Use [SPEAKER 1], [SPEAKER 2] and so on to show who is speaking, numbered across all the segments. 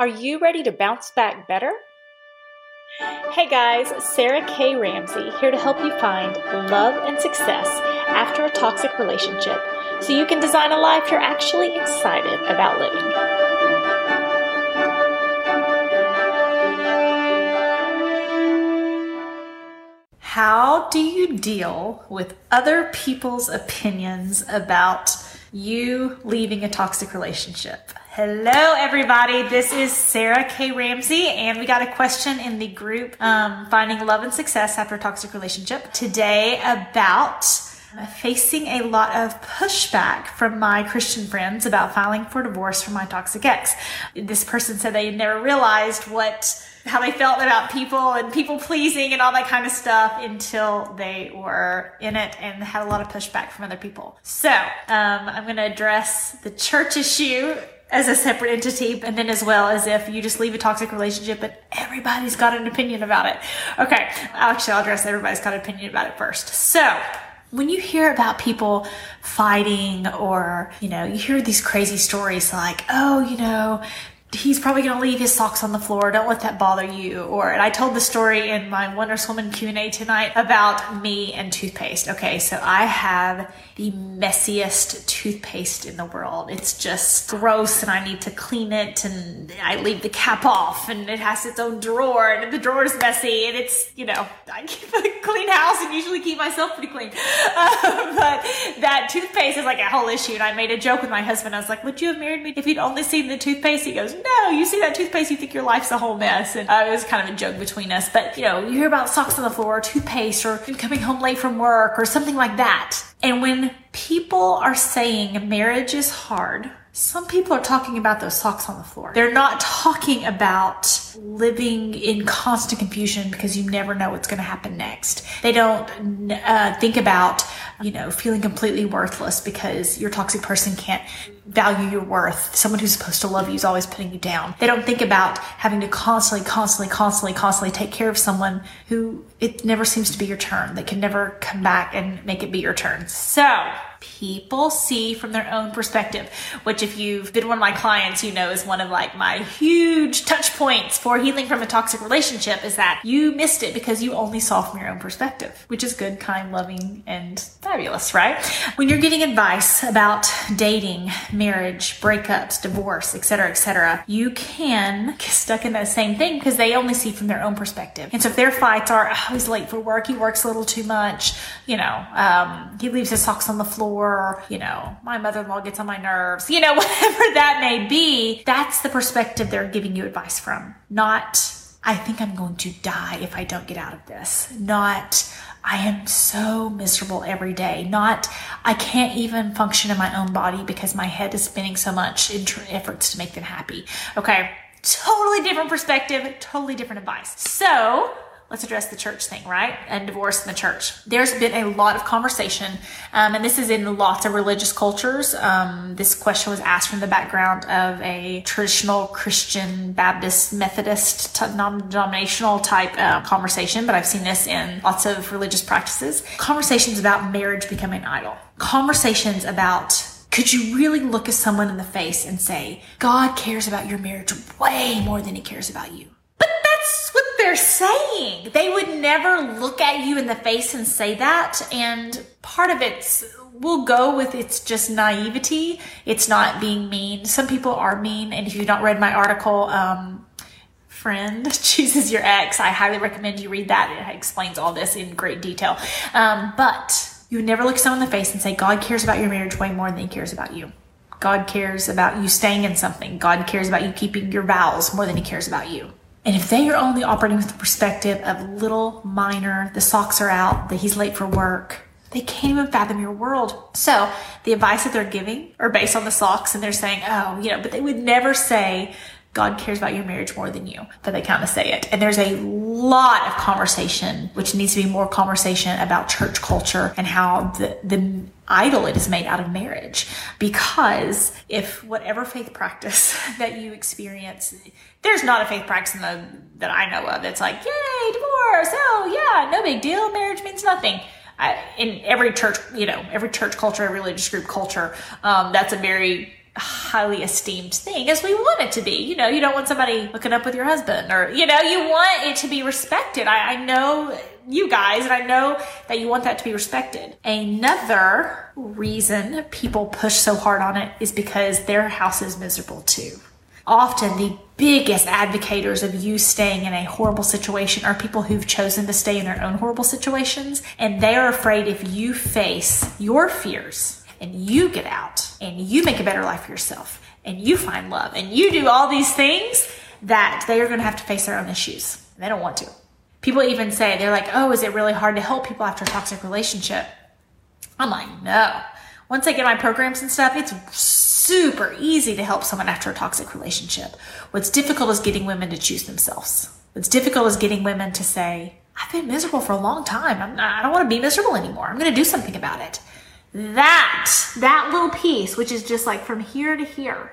[SPEAKER 1] Are you ready to bounce back better? Hey guys, Sarah K. Ramsey here to help you find love and success after a toxic relationship so you can design a life you're actually excited about living. How do you deal with other people's opinions about you leaving a toxic relationship? Hello, everybody. This is Sarah K. Ramsey, and we got a question in the group um, Finding Love and Success After a Toxic Relationship today about facing a lot of pushback from my Christian friends about filing for divorce from my toxic ex. This person said they never realized what how they felt about people and people pleasing and all that kind of stuff until they were in it and had a lot of pushback from other people. So, um, I'm going to address the church issue as a separate entity, and then as well as if you just leave a toxic relationship, but everybody's got an opinion about it. Okay, actually, I'll address everybody's got an opinion about it first. So, when you hear about people fighting or, you know, you hear these crazy stories like, oh, you know, he's probably going to leave his socks on the floor. Don't let that bother you. Or, I told the story in my Wonder Woman Q&A tonight about me and toothpaste. Okay. So I have the messiest toothpaste in the world. It's just gross and I need to clean it and I leave the cap off and it has its own drawer and the drawer is messy and it's, you know, I keep it clean and usually keep myself pretty clean. Uh, but that toothpaste is like a whole issue. And I made a joke with my husband. I was like, would you have married me if you'd only seen the toothpaste? He goes, no, you see that toothpaste, you think your life's a whole mess. And uh, it was kind of a joke between us. But, you know, you hear about socks on the floor, toothpaste, or coming home late from work, or something like that. And when people are saying marriage is hard, some people are talking about those socks on the floor. They're not talking about living in constant confusion because you never know what's going to happen next. They don't uh, think about, you know, feeling completely worthless because your toxic person can't value your worth. Someone who's supposed to love you is always putting you down. They don't think about having to constantly, constantly, constantly, constantly take care of someone who it never seems to be your turn. They can never come back and make it be your turn. So, people see from their own perspective, which if you've been one of my clients, you know is one of like my huge touch points for healing from a toxic relationship is that you missed it because you only saw from your own perspective, which is good, kind, loving, and fabulous, right? When you're getting advice about dating, marriage, breakups, divorce, etc., etc., you can get stuck in that same thing because they only see from their own perspective. And so if their fights are, he's late for work, he works a little too much, you know, um, he leaves his socks on the floor, you know, my mother in law gets on my nerves, you know, whatever that may be, that's the perspective they're giving you advice from. Not, I think I'm going to die if I don't get out of this. Not, I am so miserable every day. Not, I can't even function in my own body because my head is spinning so much in efforts to make them happy. Okay. Totally different perspective, totally different advice. So, let's address the church thing, right? And divorce in the church. There's been a lot of conversation, um, and this is in lots of religious cultures. Um, this question was asked from the background of a traditional Christian, Baptist, Methodist, non-denominational type uh, conversation, but I've seen this in lots of religious practices. Conversations about marriage becoming idol. Conversations about could you really look at someone in the face and say, God cares about your marriage way more than he cares about you? They're saying. They would never look at you in the face and say that. And part of it's will go with it's just naivety. It's not being mean. Some people are mean. And if you've not read my article, um, friend chooses your ex, I highly recommend you read that. It explains all this in great detail. Um, but you would never look someone in the face and say, God cares about your marriage way more than he cares about you. God cares about you staying in something. God cares about you keeping your vows more than he cares about you. And if they are only operating with the perspective of little minor, the socks are out, that he's late for work, they can't even fathom your world. So the advice that they're giving are based on the socks and they're saying, oh, you know, but they would never say, God cares about your marriage more than you, but they kind of say it. And there's a lot of conversation, which needs to be more conversation about church culture and how the, the idol it is made out of marriage. Because if whatever faith practice that you experience, there's not a faith practice in the, that I know of that's like, yay, divorce. Oh yeah, no big deal. Marriage means nothing. I, in every church, you know, every church culture, every religious group culture, um, that's a very highly esteemed thing as we want it to be. You know, you don't want somebody hooking up with your husband or, you know, you want it to be respected. I, I know you guys and I know that you want that to be respected. Another reason people push so hard on it is because their house is miserable too. Often the biggest advocates of you staying in a horrible situation are people who've chosen to stay in their own horrible situations and they are afraid if you face your fears and you get out and you make a better life for yourself and you find love and you do all these things that they are going to have to face their own issues. They don't want to. People even say, they're like, oh, is it really hard to help people after a toxic relationship? I'm like, no. Once I get my programs and stuff, it's super easy to help someone after a toxic relationship. What's difficult is getting women to choose themselves. What's difficult is getting women to say, I've been miserable for a long time. Not, I don't want to be miserable anymore. I'm going to do something about it that, that little piece, which is just like from here to here,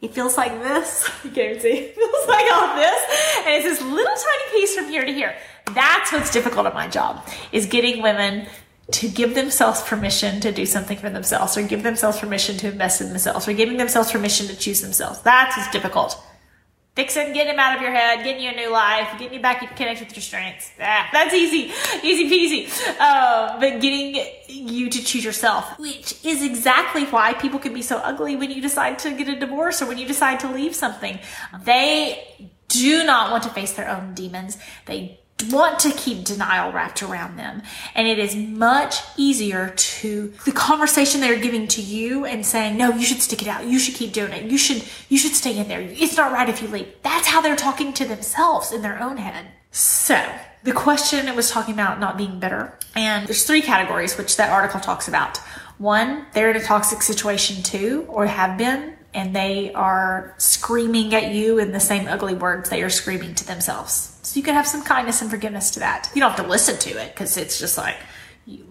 [SPEAKER 1] it feels like this. You can't see. It feels like all this. And it's this little tiny piece from here to here. That's what's difficult at my job is getting women to give themselves permission to do something for themselves or give themselves permission to invest in themselves or giving themselves permission to choose themselves. That's what's difficult fixing, getting him out of your head, getting you a new life, getting you back in connect with your strengths. Ah, that's easy, easy peasy. Uh, but getting you to choose yourself, which is exactly why people can be so ugly when you decide to get a divorce or when you decide to leave something. They do not want to face their own demons. They want to keep denial wrapped around them. And it is much easier to the conversation they're giving to you and saying, no, you should stick it out. You should keep doing it. You should, you should stay in there. It's not right if you leave. That's how they're talking to themselves in their own head. So the question it was talking about not being bitter. And there's three categories, which that article talks about. One, they're in a toxic situation too, or have been, and they are screaming at you in the same ugly words they are screaming to themselves. So you can have some kindness and forgiveness to that. You don't have to listen to it because it's just like,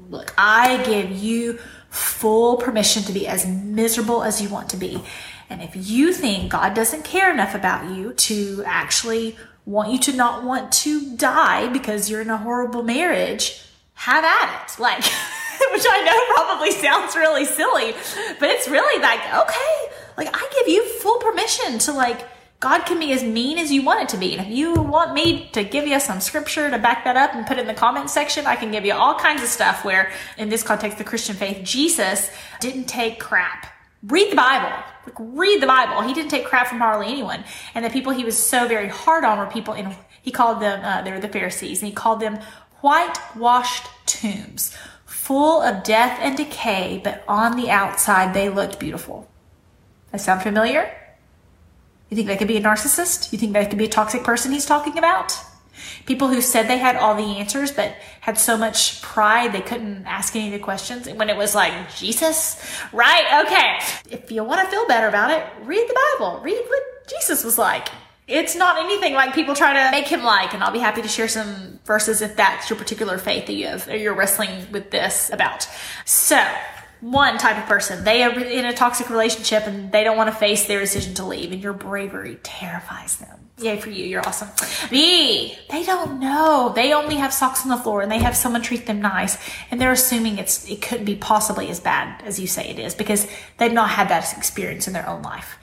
[SPEAKER 1] look, I give you full permission to be as miserable as you want to be. And if you think God doesn't care enough about you to actually want you to not want to die because you're in a horrible marriage, have at it. Like, which I know probably sounds really silly, but it's really like, okay, like I give you full permission to like God can be as mean as you want it to be. And if you want me to give you some scripture to back that up and put it in the comment section, I can give you all kinds of stuff where, in this context, the Christian faith, Jesus didn't take crap. Read the Bible. Like, read the Bible. He didn't take crap from hardly anyone. And the people he was so very hard on were people in, he called them, uh, they were the Pharisees, and he called them whitewashed tombs, full of death and decay, but on the outside they looked beautiful. That sound familiar? You think that could be a narcissist? You think that could be a toxic person he's talking about? People who said they had all the answers, but had so much pride they couldn't ask any of the questions. And when it was like, Jesus, right? Okay. If you want to feel better about it, read the Bible. Read what Jesus was like. It's not anything like people try to make him like, and I'll be happy to share some verses if that's your particular faith that you have, or you're wrestling with this about. So, one type of person. They are in a toxic relationship and they don't want to face their decision to leave, and your bravery terrifies them. Yay for you, you're awesome. B, they don't know. They only have socks on the floor and they have someone treat them nice, and they're assuming it's it couldn't be possibly as bad as you say it is because they've not had that experience in their own life.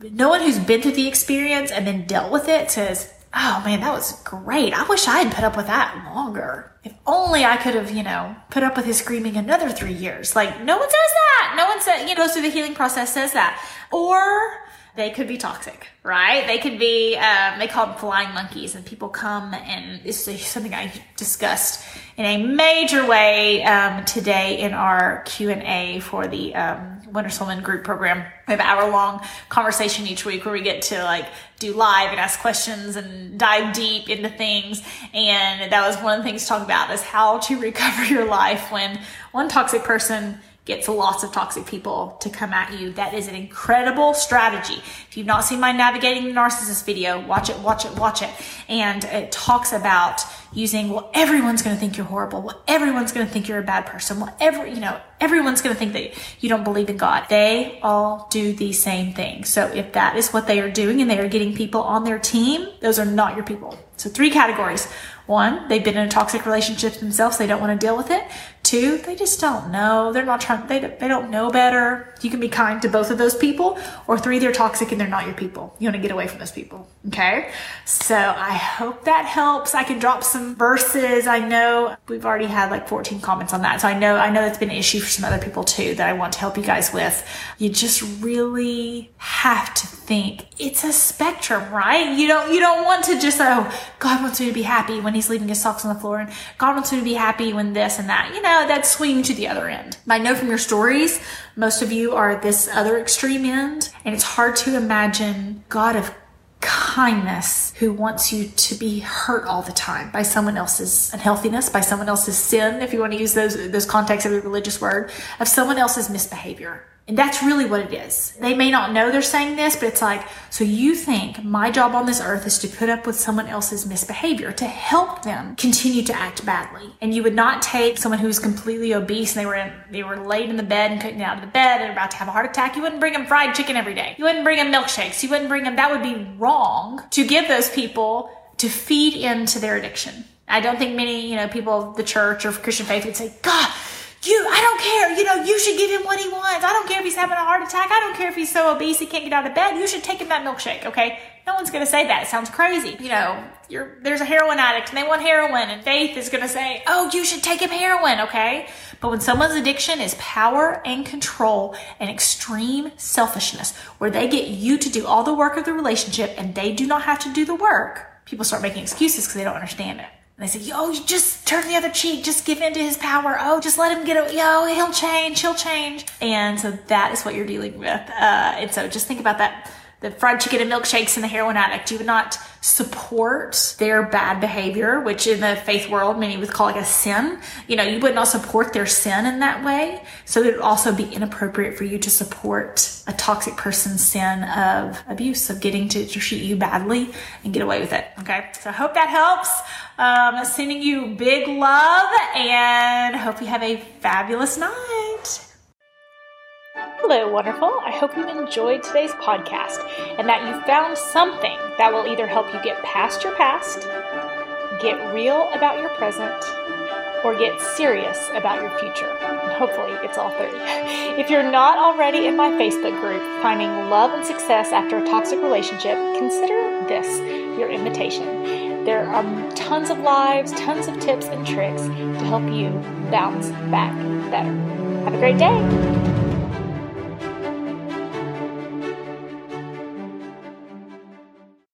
[SPEAKER 1] No one who's been through the experience and then dealt with it says, oh man, that was great. I wish I had put up with that longer. If only I could have, you know, put up with his screaming another three years. Like, no one says that. No one says, you know, goes through the healing process says that. Or they could be toxic, right? They could be, um, they call them flying monkeys, and people come and this is something I discussed in a major way um, today in our Q and A for the um, Wondrous Woman group program. We have an hour long conversation each week where we get to like do live and ask questions and dive deep into things. And that was one of the things to talk about is how to recover your life when one toxic person gets lots of toxic people to come at you. That is an incredible strategy. If you've not seen my navigating the narcissist video, watch it, watch it, watch it. And it talks about using, well, everyone's going to think you're horrible. Well, everyone's going to think you're a bad person. Well, every, you know, everyone's going to think that you don't believe in God. They all do the same thing. So if that is what they are doing and they are getting people on their team, those are not your people. So three categories. One, they've been in a toxic relationship themselves. They don't want to deal with it. Two, they just don't know. They're not trying, they, they don't know better. You can be kind to both of those people. Or three, they're toxic and they're not your people. You want to get away from those people. Okay. So I hope that helps. I can drop some verses. I know we've already had like 14 comments on that. So I know, I know that's been an issue for some other people too that I want to help you guys with. You just really have to think it's a spectrum, right? You don't, you don't want to just, oh, God wants me to be happy when he's leaving his socks on the floor and God wants me to be happy when this and that. You know, that swing to the other end. I know from your stories, most of you are this other extreme end, and it's hard to imagine God of kindness who wants you to be hurt all the time by someone else's unhealthiness, by someone else's sin, if you want to use those those contexts of a religious word, of someone else's misbehavior. And that's really what it is. They may not know they're saying this, but it's like, so you think my job on this earth is to put up with someone else's misbehavior, to help them continue to act badly. And you would not take someone who's completely obese and they were in, they were laid in the bed and couldn't get out of the bed and about to have a heart attack. You wouldn't bring them fried chicken every day. You wouldn't bring them milkshakes. You wouldn't bring them, that would be wrong to give those people to feed into their addiction. I don't think many, you know, people of the church or Christian faith would say, God, you, I don't care. You know, you should give him what he wants. I don't care having a heart attack. I don't care if he's so obese he can't get out of bed. You should take him that milkshake, okay? No one's gonna say that. It sounds crazy. You know, there's a heroin addict and they want heroin and faith is gonna say, oh, you should take him heroin, okay? But when someone's addiction is power and control and extreme selfishness, where they get you to do all the work of the relationship and they do not have to do the work, people start making excuses because they don't understand it. And they say, "Yo, you just turn the other cheek. Just give in to his power. Oh, just let him get it. Yo, he'll change. He'll change." And so that is what you're dealing with. Uh, and so just think about that the fried chicken and milkshakes and the heroin addict. You would not support their bad behavior, which in the faith world many would call like a sin. You know, you would not support their sin in that way. So it would also be inappropriate for you to support a toxic person's sin of abuse, of getting to, to treat you badly and get away with it. Okay. So I hope that helps. Um, sending you big love and hope you have a fabulous night. Hello, wonderful. I hope you enjoyed today's podcast and that you found something that will either help you get past your past, get real about your present, or get serious about your future. And hopefully, it's all three. If you're not already in my Facebook group, Finding Love and Success After a Toxic Relationship, consider this your invitation. There are tons of lives, tons of tips and tricks to help you bounce back better. Have a great day.